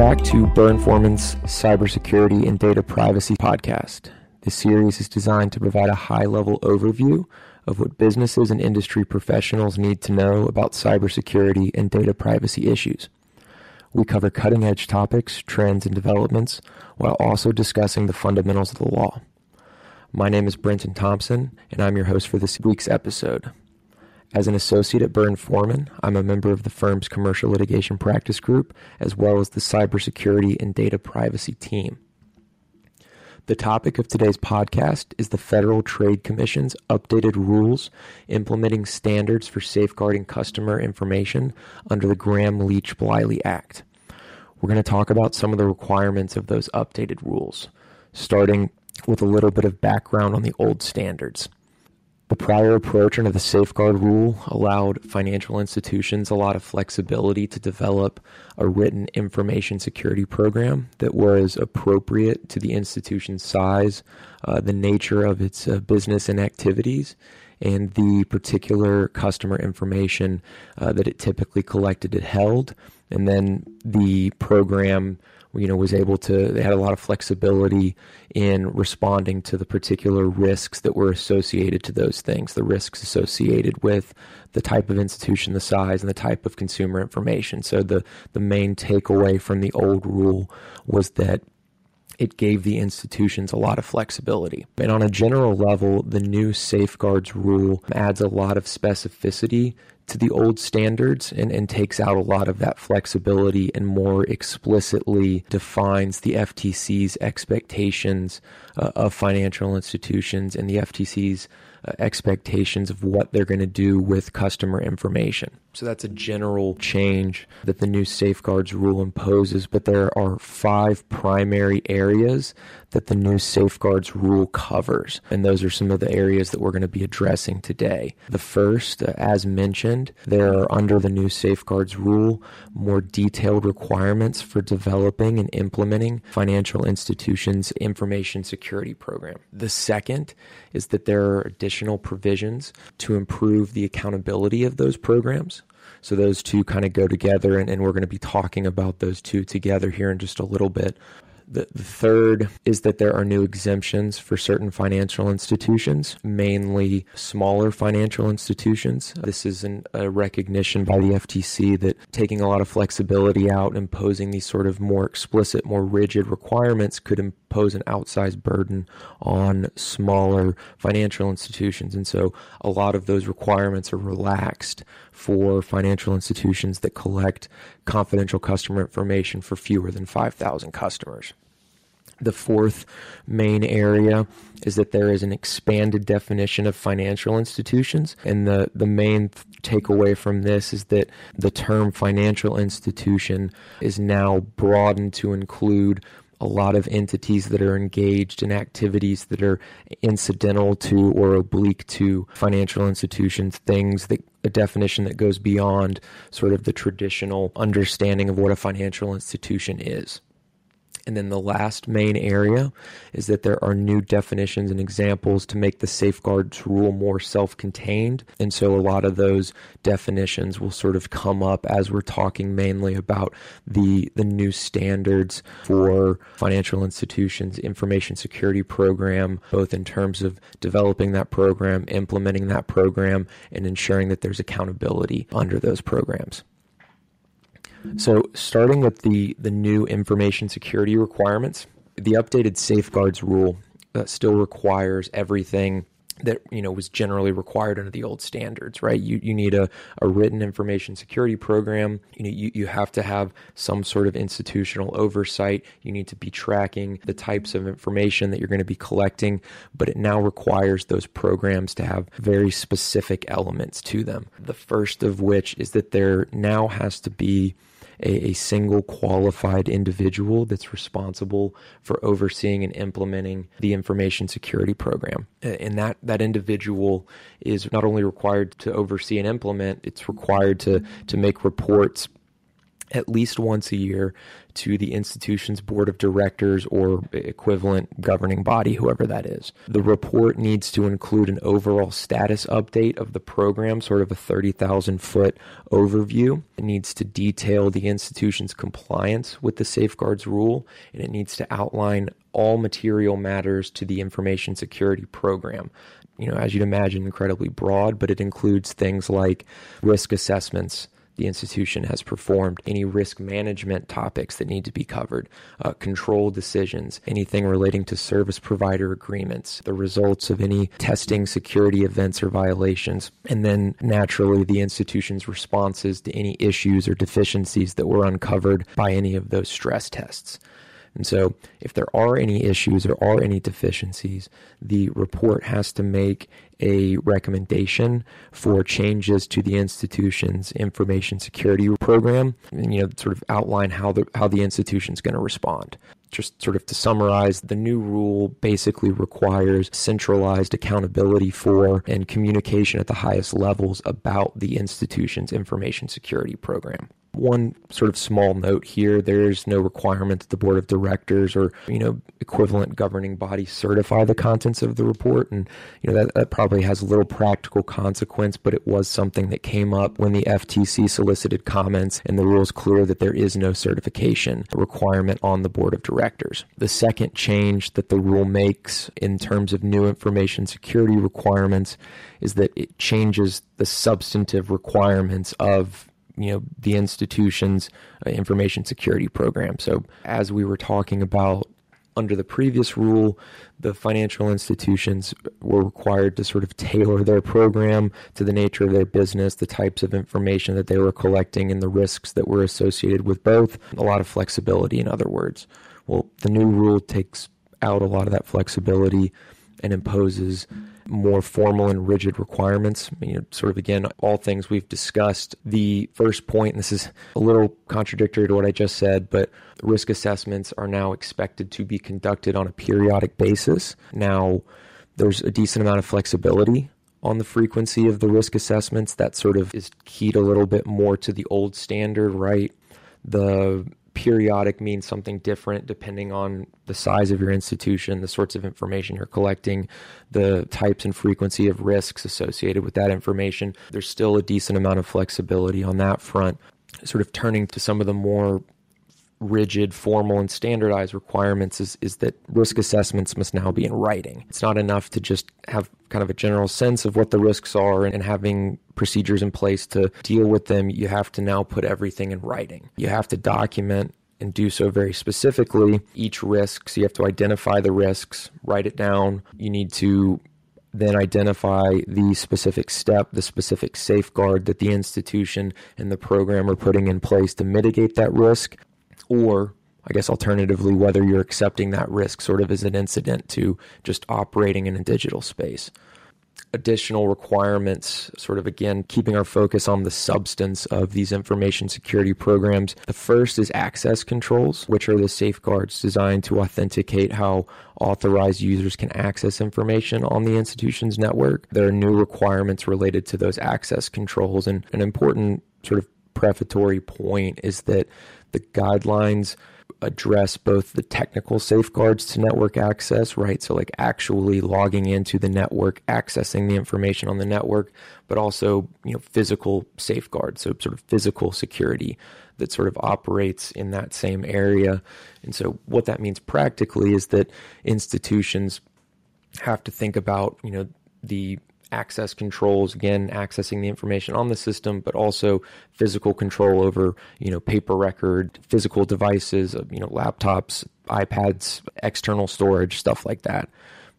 back to Burr & Forman's Cybersecurity and Data Privacy podcast. This series is designed to provide a high level overview of what businesses and industry professionals need to know about cybersecurity and data privacy issues. We cover cutting edge topics, trends, and developments while also discussing the fundamentals of the law. My name is Brenton Thompson, and I'm your host for this week's episode. As an associate at Burr & Forman, I'm a member of the firm's commercial litigation practice group, as well as the cybersecurity and data privacy team. The topic of today's podcast is the Federal Trade Commission's updated rules implementing standards for safeguarding customer information under the Gramm Leach Bliley Act. We're going to talk about some of the requirements of those updated rules, starting with a little bit of background on the old standards. The prior approach under the safeguard rule allowed financial institutions a lot of flexibility to develop a written information security program that was appropriate to the institution's size, uh, the nature of its uh, business and activities, and the particular customer information uh, that it typically collected and held. And then the program you know was able to they had a lot of flexibility in responding to the particular risks that were associated to those things the risks associated with the type of institution the size and the type of consumer information so the the main takeaway from the old rule was that it gave the institutions a lot of flexibility. And on a general level, the new safeguards rule adds a lot of specificity to the old standards and, and takes out a lot of that flexibility and more explicitly defines the FTC's expectations uh, of financial institutions and the FTC's uh, expectations of what they're going to do with customer information. So that's a general change that the new safeguards rule imposes, but there are five primary areas that the new safeguards rule covers. And those are some of the areas that we're going to be addressing today. The first, uh, as mentioned, there are under the new safeguards rule more detailed requirements for developing and implementing financial institutions' information security program. The second is that there are additional provisions to improve the accountability of those programs. So those two kind of go together, and, and we're going to be talking about those two together here in just a little bit. The, the, third is that there are new exemptions for certain financial institutions, mainly smaller financial institutions. This is an, a recognition by the FTC that taking a lot of flexibility out, imposing these sort of more explicit, more rigid requirements could impose an outsized burden on smaller financial institutions. And so a lot of those requirements are relaxed for financial institutions that collect confidential customer information for fewer than 5,000 customers. The fourth main area is that there is an expanded definition of financial institutions. And the, the main takeaway from this is that the term financial institution is now broadened to include a lot of entities that are engaged in activities that are incidental to or oblique to financial institutions, things that a definition that goes beyond sort of the traditional understanding of what a financial institution is. And then the last main area is that there are new definitions and examples to make the safeguards rule more self contained. And so a lot of those definitions will sort of come up as we're talking mainly about the, the new standards for financial institutions, information security program, both in terms of developing that program, implementing that program, and ensuring that there's accountability under those programs. So, starting with the, the new information security requirements, the updated safeguards rule uh, still requires everything that you know was generally required under the old standards right? You you need a, a written information security program. You know you, you have to have some sort of institutional oversight. You need to be tracking the types of information that you're going to be collecting but it now requires those programs to have very specific elements to them. The first of which is that there now has to be a, a single qualified individual that's responsible for overseeing and implementing the information security program. And that, that individual is not only required to oversee and implement, it's required to, to make reports at least once a year to the institution's board of directors or equivalent governing body, whoever that is. The report needs to include an overall status update of the program, sort of a 30,000 foot overview. It needs to detail the institution's compliance with the safeguards rule, and it needs to outline all material matters to the information security program you know, as you'd imagine, incredibly broad, but it includes things like risk assessments, the institution has performed, any risk management topics that need to be covered, uh, control decisions, anything relating to service provider agreements, the results of any testing, security events, or violations, and then naturally the institution's responses to any issues or deficiencies that were uncovered by any of those stress tests. And so, if there are any issues or are any deficiencies, the report has to make a recommendation for changes to the institution's information security program and you know sort of outline how the how the institution's going to respond just sort of to summarize, the new rule basically requires centralized accountability for and communication at the highest levels about the institution's information security program. One sort of small note here there's no requirement that the board of directors or, you know, equivalent governing body certify the contents of the report. And, you know, that, that probably has a little practical consequence, but it was something that came up when the FTC solicited comments, and the rule is clear that there is no certification requirement on the board of directors. The second change that the rule makes in terms of new information security requirements is that it changes the substantive requirements of you know the institution's uh, information security program. So as we were talking about under the previous rule, the financial institutions were required to sort of tailor their program to the nature of their business, the types of information that they were collecting, and the risks that were associated with both. A lot of flexibility, in other words. Well, the new rule takes out a lot of that flexibility and imposes more formal and rigid requirements. Sort of again, all things we've discussed. The first point, and this is a little contradictory to what I just said, but risk assessments are now expected to be conducted on a periodic basis. Now, there's a decent amount of flexibility on the frequency of the risk assessments. That sort of is keyed a little bit more to the old standard, right? The periodic means something different depending on the size of your institution, the sorts of information you're collecting, the types and frequency of risks associated with that information. There's still a decent amount of flexibility on that front. Sort of turning to some of the more rigid, formal, and standardized requirements is, is that risk assessments must now be in writing. It's not enough to just have kind of a general sense of what the risks are and, and having procedures in place to deal with them. You have to now put everything in writing. You have to document and do so very specifically each risk. So you have to identify the risks, write it down. You need to then identify the specific step, the specific safeguard that the institution and the program are putting in place to mitigate that risk or I guess alternatively, whether you're accepting that risk sort of as an incident to just operating in a digital space. Additional requirements, sort of again, keeping our focus on the substance of these information security programs. The first is access controls, which are the safeguards designed to authenticate how authorized users can access information on the institution's network. There are new requirements related to those access controls, and an important sort of prefatory point is that the guidelines address both the technical safeguards to network access, right? So, like actually logging into the network, accessing the information on the network, but also, you know, physical safeguards, so sort of physical security that sort of operates in that same area. And so, what that means practically is that institutions have to think about, you know, the access controls again accessing the information on the system but also physical control over you know paper record physical devices uh, you know laptops ipads external storage stuff like that.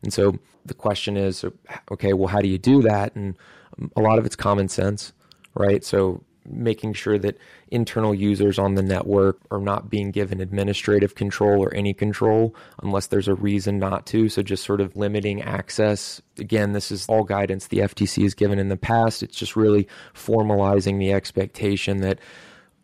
And so the question is okay well how do you do that? And um, a lot of it's common sense right? So making sure that internal users on the network are not being given administrative control or any control unless there's a reason not to. So just sort of limiting access. Again, this is all guidance the FTC has given in the past. It's just really formalizing the expectation that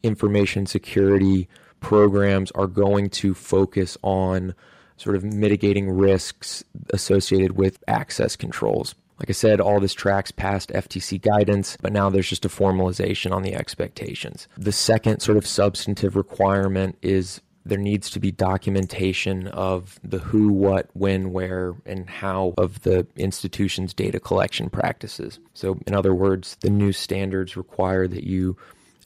information security programs are going to focus on sort of mitigating risks associated with access controls Like I said, all this tracks past FTC guidance, but now there's just a formalization on the expectations. The second sort of substantive requirement is there needs to be documentation of the who, what, when, where, and how of the institution's data collection practices. So, in other words, the new standards require that you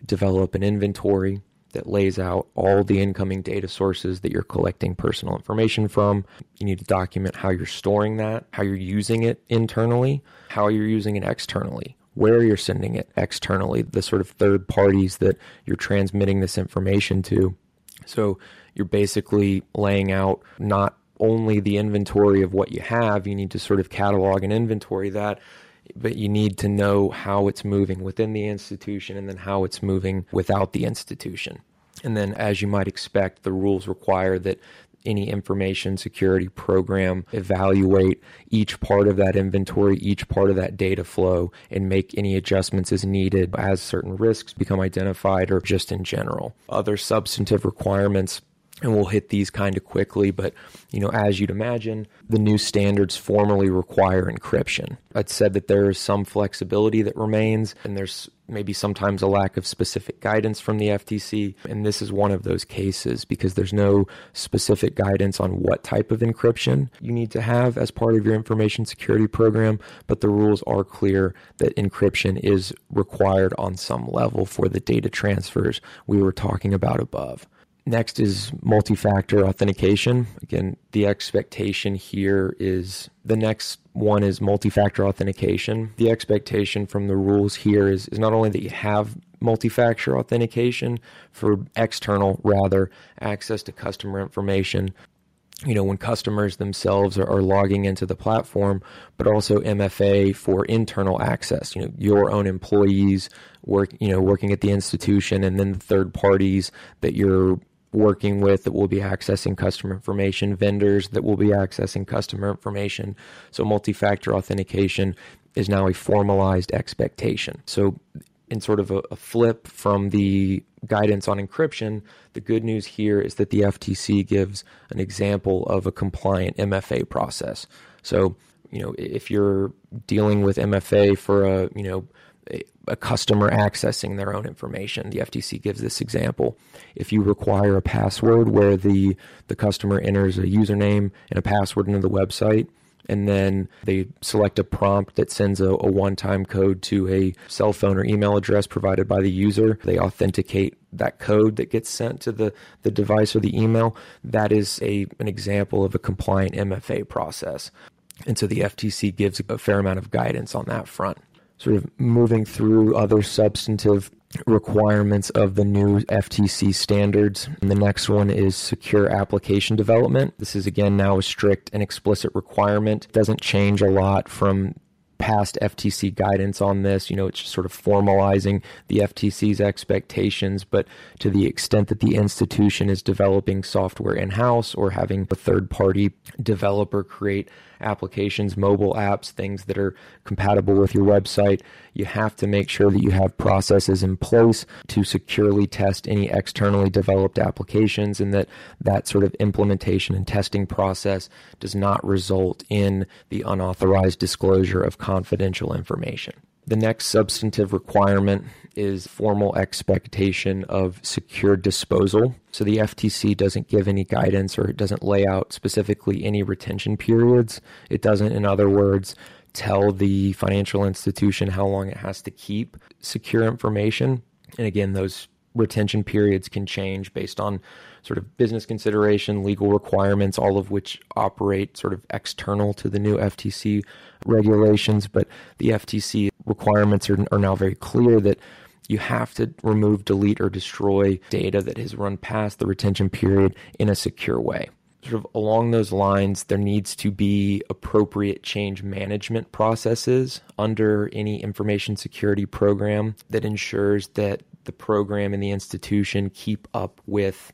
develop an inventory that lays out all the incoming data sources that you're collecting personal information from. You need to document how you're storing that, how you're using it internally, how you're using it externally, where you're sending it externally, the sort of third parties that you're transmitting this information to. So you're basically laying out not only the inventory of what you have, you need to sort of catalog and inventory that, but you need to know how it's moving within the institution and then how it's moving without the institution. And then, as you might expect, the rules require that any information security program evaluate each part of that inventory, each part of that data flow, and make any adjustments as needed as certain risks become identified or just in general. Other substantive requirements and we'll hit these kind of quickly but you know as you'd imagine the new standards formally require encryption. I'd said that there is some flexibility that remains and there's maybe sometimes a lack of specific guidance from the ftc and this is one of those cases because there's no specific guidance on what type of encryption you need to have as part of your information security program but the rules are clear that encryption is required on some level for the data transfers we were talking about above Next is multi factor authentication. Again, the expectation here is the next one is multi factor authentication. The expectation from the rules here is, is not only that you have multi factor authentication for external, rather, access to customer information, you know, when customers themselves are, are, logging into the platform, but also MFA for internal access, you know, your own employees work, you know, working at the institution and then the third parties that you're working with that will be accessing customer information, vendors that will be accessing customer information. So multi factor authentication is now a formalized expectation. So, in sort of a, a, flip from the guidance on encryption, the good news here is that the FTC gives an example of a compliant MFA process. So, you know, if you're dealing with MFA for a, you know, a customer accessing their own information. The FTC gives this example. If you require a password where the, the customer enters a username and a password into the website, and then they select a prompt that sends a, a one time code to a cell phone or email address provided by the user, they authenticate that code that gets sent to the, the device or the email. That is a, an example of a compliant MFA process. And so the FTC gives a fair amount of guidance on that front sort of moving through other substantive requirements of the new FTC standards. And the next one is secure application development. This is again now a strict and explicit requirement. It doesn't change a lot from past FTC guidance on this. You know, it's sort of formalizing the FTC's expectations, but to the extent that the institution is developing software in house or having a third party developer create applications, mobile apps, things that are compatible with your website. You have to make sure that you have processes in place to securely test any externally developed applications and that that sort of implementation and testing process does not result in the unauthorized disclosure of confidential information. The next substantive requirement is formal expectation of secure disposal. So the FTC doesn't give any guidance or it doesn't lay out specifically any retention periods. It doesn't, in other words, tell the financial institution how long it has to keep secure information. And again, those retention periods can change based on sort of business consideration, legal requirements, all of which operate sort of external to the new FTC regulations. But the FTC requirements are, are now very clear that you have to remove, delete, or destroy data that has run past the retention period in a secure way. Sort of along those lines, there needs to be appropriate change management processes under any information security program that ensures that the program and the institution keep up with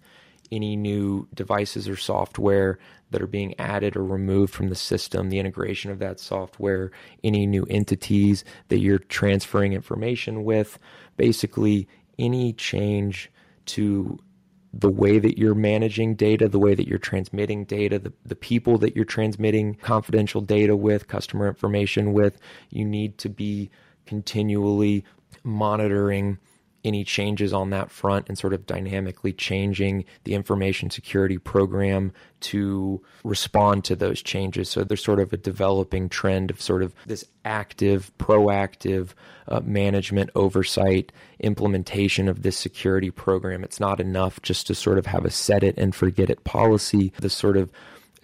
any new devices or software that are being added or removed from the system, the integration of that software, any new entities that you're transferring information with, basically any change to the way that you're managing data, the way that you're transmitting data, the, the people that you're transmitting confidential data with, customer information with. You need to be continually monitoring any changes on that front and sort of dynamically changing the information security program to respond to those changes. So there's sort of a developing trend of sort of this active, proactive uh, management oversight implementation of this security program. It's not enough just to sort of have a set it and forget it policy. The sort of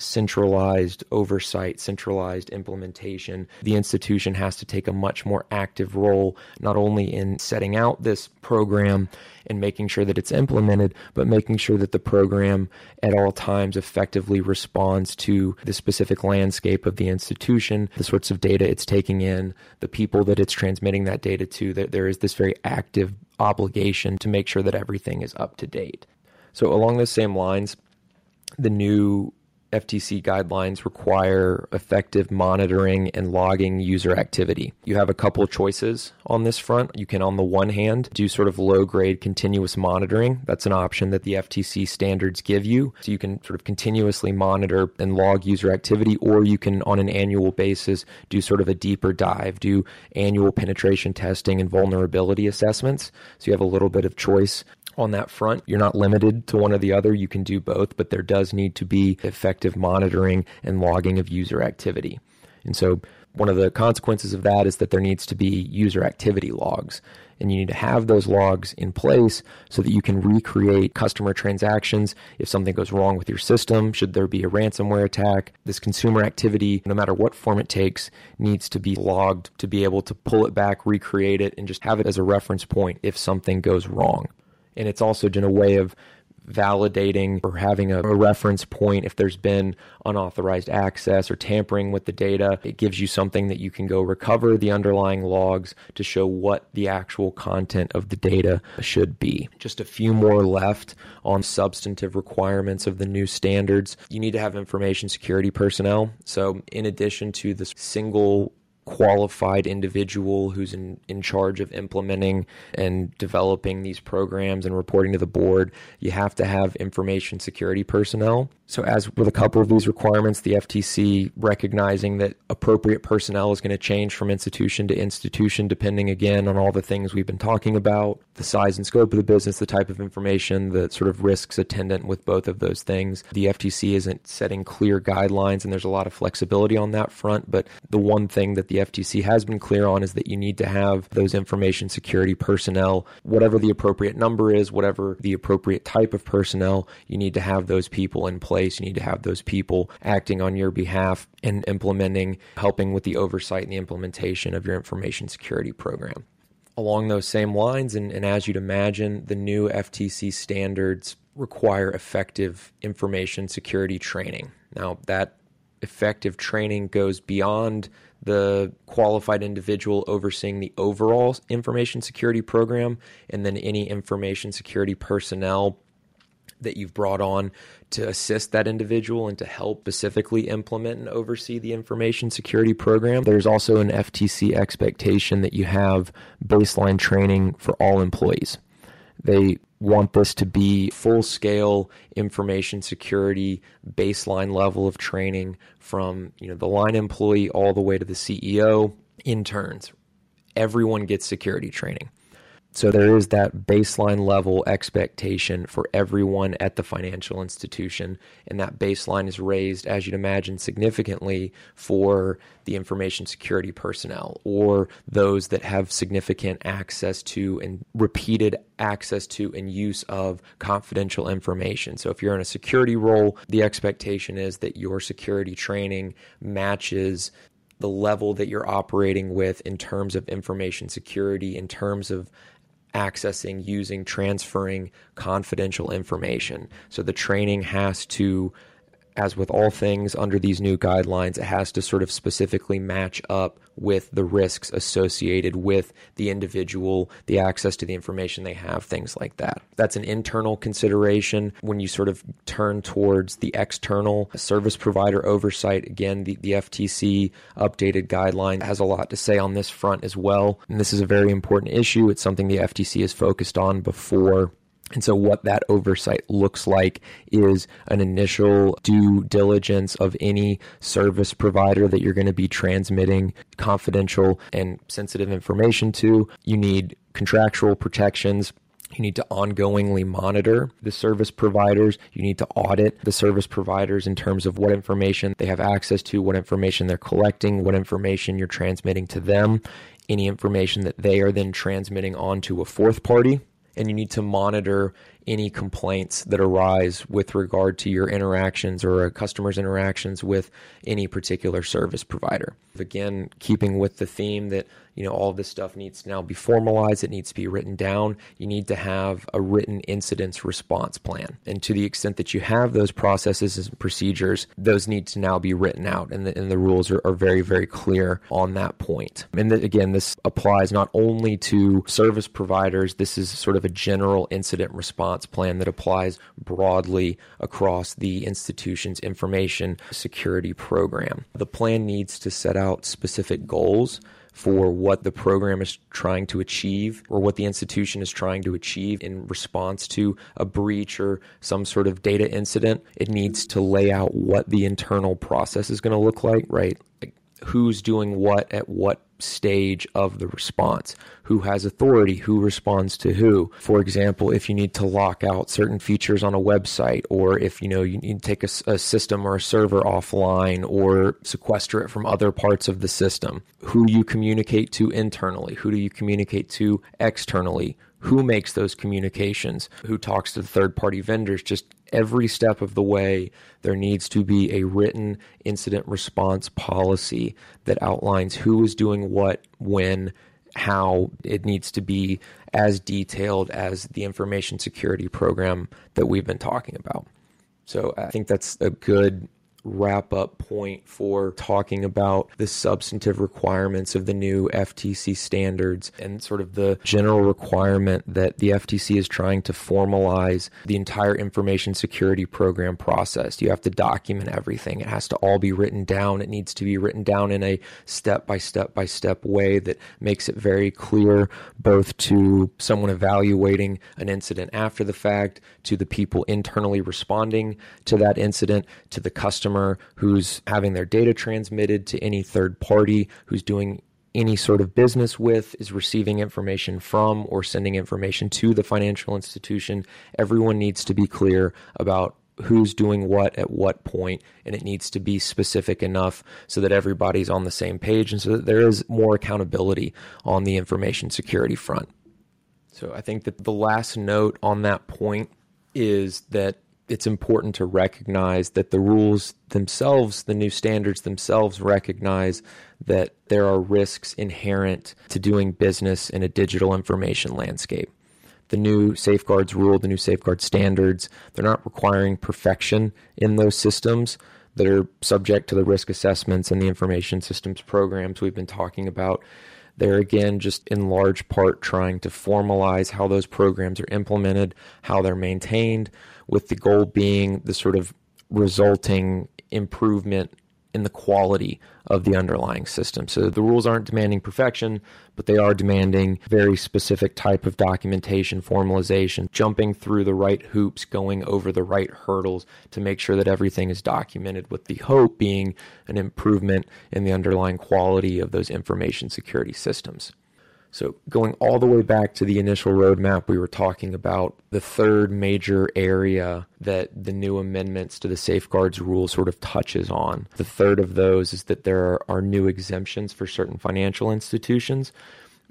centralized oversight, centralized implementation. The institution has to take a much more active role, not only in setting out this program and making sure that it's implemented, but making sure that the program at all times effectively responds to the specific landscape of the institution, the sorts of data it's taking in, the people that it's transmitting that data to. That there is this very active obligation to make sure that everything is up to date. So, along those same lines, the new FTC guidelines require effective monitoring and logging user activity. You have a couple choices on this front. You can, on the one hand, do sort of low grade continuous monitoring. That's an option that the FTC standards give you. So you can sort of continuously monitor and log user activity, or you can, on an annual basis, do sort of a deeper dive, do annual penetration testing and vulnerability assessments. So you have a little bit of choice on that front. You're not limited to one or the other. You can do both, but there does need to be effective monitoring and logging of user activity. And so, one of the consequences of that is that there needs to be user activity logs. And you need to have those logs in place so that you can recreate customer transactions if something goes wrong with your system, should there be a ransomware attack. This consumer activity, no matter what form it takes, needs to be logged to be able to pull it back, recreate it, and just have it as a reference point if something goes wrong and it's also just a way of validating or having a, a, reference point if there's been unauthorized access or tampering with the data. It gives you something that you can go recover the underlying logs to show what the actual content of the data should be. Just a few more left on substantive requirements of the new standards. You need to have information security personnel. So, in addition to the single qualified individual who's in, in charge of implementing and developing these programs and reporting to the board. You have to have information security personnel. So, as with a couple of these requirements, the FTC recognizing that appropriate personnel is going to change from institution to institution, depending again on all the things we've been talking about the size and scope of the business, the type of information, the sort of risks attendant with both of those things. The FTC isn't setting clear guidelines, and there's a lot of flexibility on that front. But the one thing that the FTC has been clear on is that you need to have those information security personnel, whatever the appropriate number is, whatever the appropriate type of personnel, you need to have those people in place. You need to have those people acting on your behalf and implementing, helping with the oversight and the implementation of your information security program along those same lines, and, and as you'd imagine, the new FTC standards require effective information security training. Now, that effective training goes beyond the qualified individual overseeing the overall information security program and then any information security personnel that you've brought on to assist that individual and to help specifically implement and oversee the information security program. There's also an FTC expectation that you have baseline training for all employees. They want this to be full scale information security baseline level of training from you know the line employee all the way to the CEO interns everyone gets security training so there is that baseline level expectation for everyone at the financial institution. And that baseline is raised, as you'd imagine, significantly for the information security personnel or those that have significant access to and repeated access to and use of confidential information. So if you're in a security role, the expectation is that your security training matches the level that you're operating with in terms of information security, in terms of accessing, using, transferring confidential information. So the training has to, as with all things under these new guidelines, it has to sort of specifically match up with the risks associated with the individual, the access to the information they have, things like that. That's an internal consideration. When you sort of turn towards the external service provider oversight, again, the, the FTC updated guideline has a lot to say on this front as well. And this is a very important issue. It's something the FTC is focused on before And so, what that oversight looks like is an initial due diligence of any service provider that you're going to be transmitting confidential and sensitive information to. You need contractual protections you need to ongoingly monitor the service providers. You need to audit the service providers in terms of what information they have access to, what information they're collecting, what information you're transmitting to them, any information that they are then transmitting on to a fourth party. And you need to monitor any complaints that arise with regard to your interactions or a customer's interactions with any particular service provider. Again, keeping with the theme that you know all this stuff needs to now be formalized it needs to be written down you need to have a written incidents response plan and to the extent that you have those processes and procedures those need to now be written out and the, and the rules are, are very very clear on that point. point and the, again this applies not only to service providers this is sort of a general incident response plan that applies broadly across the institution's information security program the plan needs to set out specific goals for what the program is trying to achieve or what the institution is trying to achieve in response to a breach or some sort of data incident. It needs to lay out what the internal process is going to look like, right? Like who's doing what at what stage of the response, who has authority, who responds to who. For example, if you need to lock out certain features on a website, or if you know you need to take a, a system or a server offline, or sequester it from other parts of the system, who you communicate to internally, who do you communicate to externally, who makes those communications, who talks to the third party vendors, just every step of the way, there needs to be a written incident response policy that outlines who is doing what, when, how it needs to be as detailed as the information security program that we've been talking about. So I think that's a good wrap up point for talking about the substantive requirements of the new FTC standards and sort of the general requirement that the FTC is trying to formalize the entire information security program process. You have to document everything. It has to all be written down. It needs to be written down in a step by step by step way that makes it very clear both to someone evaluating an incident after the fact, to the people internally responding to that incident, to the customer customer who's having their data transmitted to any third party who's doing any sort of business with, is receiving information from, or sending information to the financial institution. Everyone needs to be clear about who's doing what at what point, and it needs to be specific enough so that everybody's on the same page and so that there is more accountability on the information security front. So I think that the last note on that point is that it's important to recognize that the rules themselves, the new standards themselves, recognize that there are risks inherent to doing business in a digital information landscape. The new safeguards rule, the new safeguard standards, they're not requiring perfection in those systems that are subject to the risk assessments and the information systems programs we've been talking about. They're again just in large part trying to formalize how those programs are implemented, how they're maintained, with the goal being the sort of resulting improvement in the quality of the underlying system. So the rules aren't demanding perfection, but they are demanding very specific type of documentation, formalization, jumping through the right hoops, going over the right hurdles to make sure that everything is documented with the hope being an improvement in the underlying quality of those information security systems. So, going all the way back to the initial roadmap, we were talking about the third major area that the new amendments to the safeguards rule sort of touches on. The third of those is that there are, new exemptions for certain financial institutions.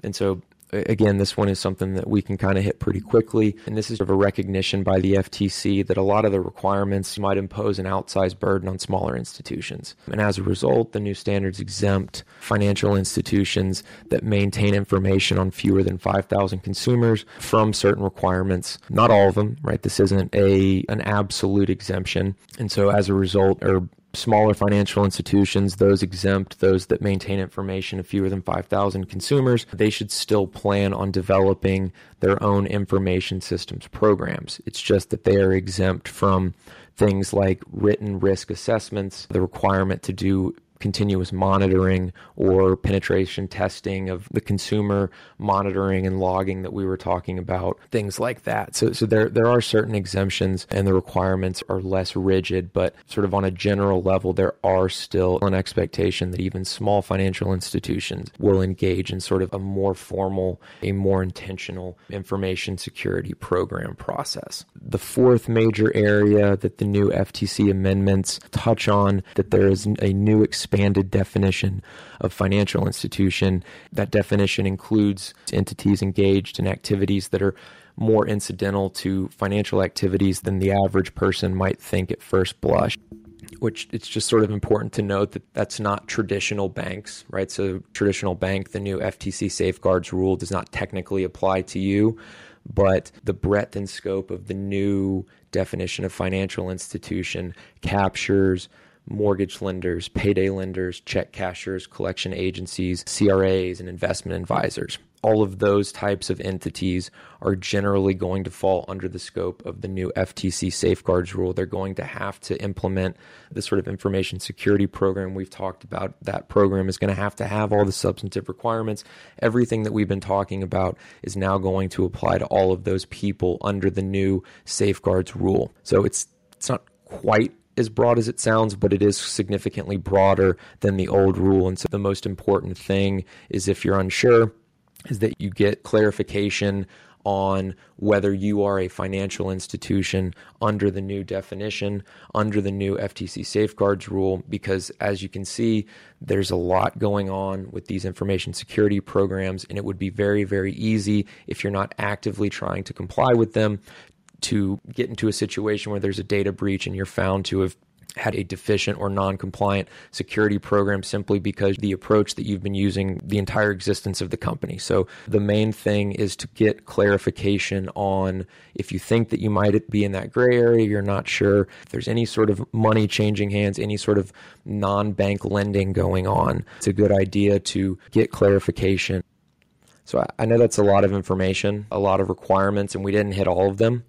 And so again, this one is something that we can kind of hit pretty quickly. And this is sort of a recognition by the FTC that a lot of the requirements might impose an outsized burden on smaller institutions. And as a result, the new standards exempt financial institutions that maintain information on fewer than 5,000 consumers from certain requirements. Not all of them, right? This isn't a an absolute exemption. And so as a result, or smaller financial institutions, those exempt, those that maintain information of fewer than 5,000 consumers, they should still plan on developing their own information systems programs. It's just that they are exempt from things like written risk assessments, the requirement to do continuous monitoring or penetration testing of the consumer monitoring and logging that we were talking about, things like that. So, so there, there are certain exemptions and the requirements are less rigid, but sort of on a general level, there are still an expectation that even small financial institutions will engage in sort of a more formal, a more intentional information security program process. The fourth major area that the new FTC amendments touch on that there is a new expanded definition of financial institution. That definition includes entities engaged in activities that are more incidental to financial activities than the average person might think at first blush which it's just sort of important to note that that's not traditional banks, right? So, traditional bank, the new FTC safeguards rule does not technically apply to you, but the breadth and scope of the new definition of financial institution captures mortgage lenders, payday lenders, check cashers, collection agencies, CRAs, and investment advisors. All of those types of entities are generally going to fall under the scope of the new FTC safeguards rule. They're going to have to implement the sort of information security program we've talked about. That program is going to have to have all the substantive requirements. Everything that we've been talking about is now going to apply to all of those people under the new safeguards rule. So it's it's not quite as broad as it sounds, but it is significantly broader than the old rule. And so the most important thing is if you're unsure, is that you get clarification on whether you are a financial institution under the new definition, under the new FTC safeguards rule, because as you can see, there's a lot going on with these information security programs, and it would be very, very easy if you're not actively trying to comply with them to get into a situation where there's a data breach and you're found to have had a deficient or non compliant security program simply because the approach that you've been using the entire existence of the company. So, the main thing is to get clarification on if you think that you might be in that gray area, you're not sure if there's any sort of money changing hands, any sort of non bank lending going on. It's a good idea to get clarification. So, I know that's a lot of information, a lot of requirements, and we didn't hit all of them.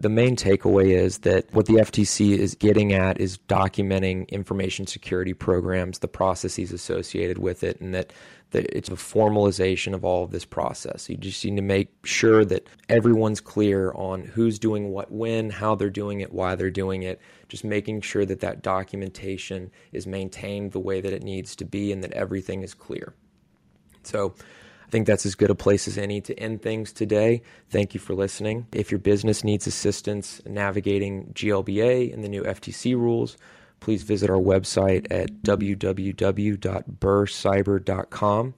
The main takeaway is that what the FTC is getting at is documenting information security programs, the processes associated with it, and that, that it's a formalization of all of this process. You just need to make sure that everyone's clear on who's doing what when, how they're doing it, why they're doing it, just making sure that that documentation is maintained the way that it needs to be and that everything is clear. So, I think that's as good a place as any to end things today. Thank you for listening. If your business needs assistance navigating GLBA and the new FTC rules, please visit our website at www.burrcyber.com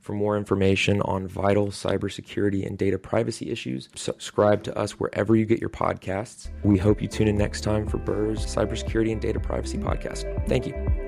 for more information on vital cybersecurity and data privacy issues. Subscribe to us wherever you get your podcasts. We hope you tune in next time for Burr's Cybersecurity and Data Privacy Podcast. Thank you.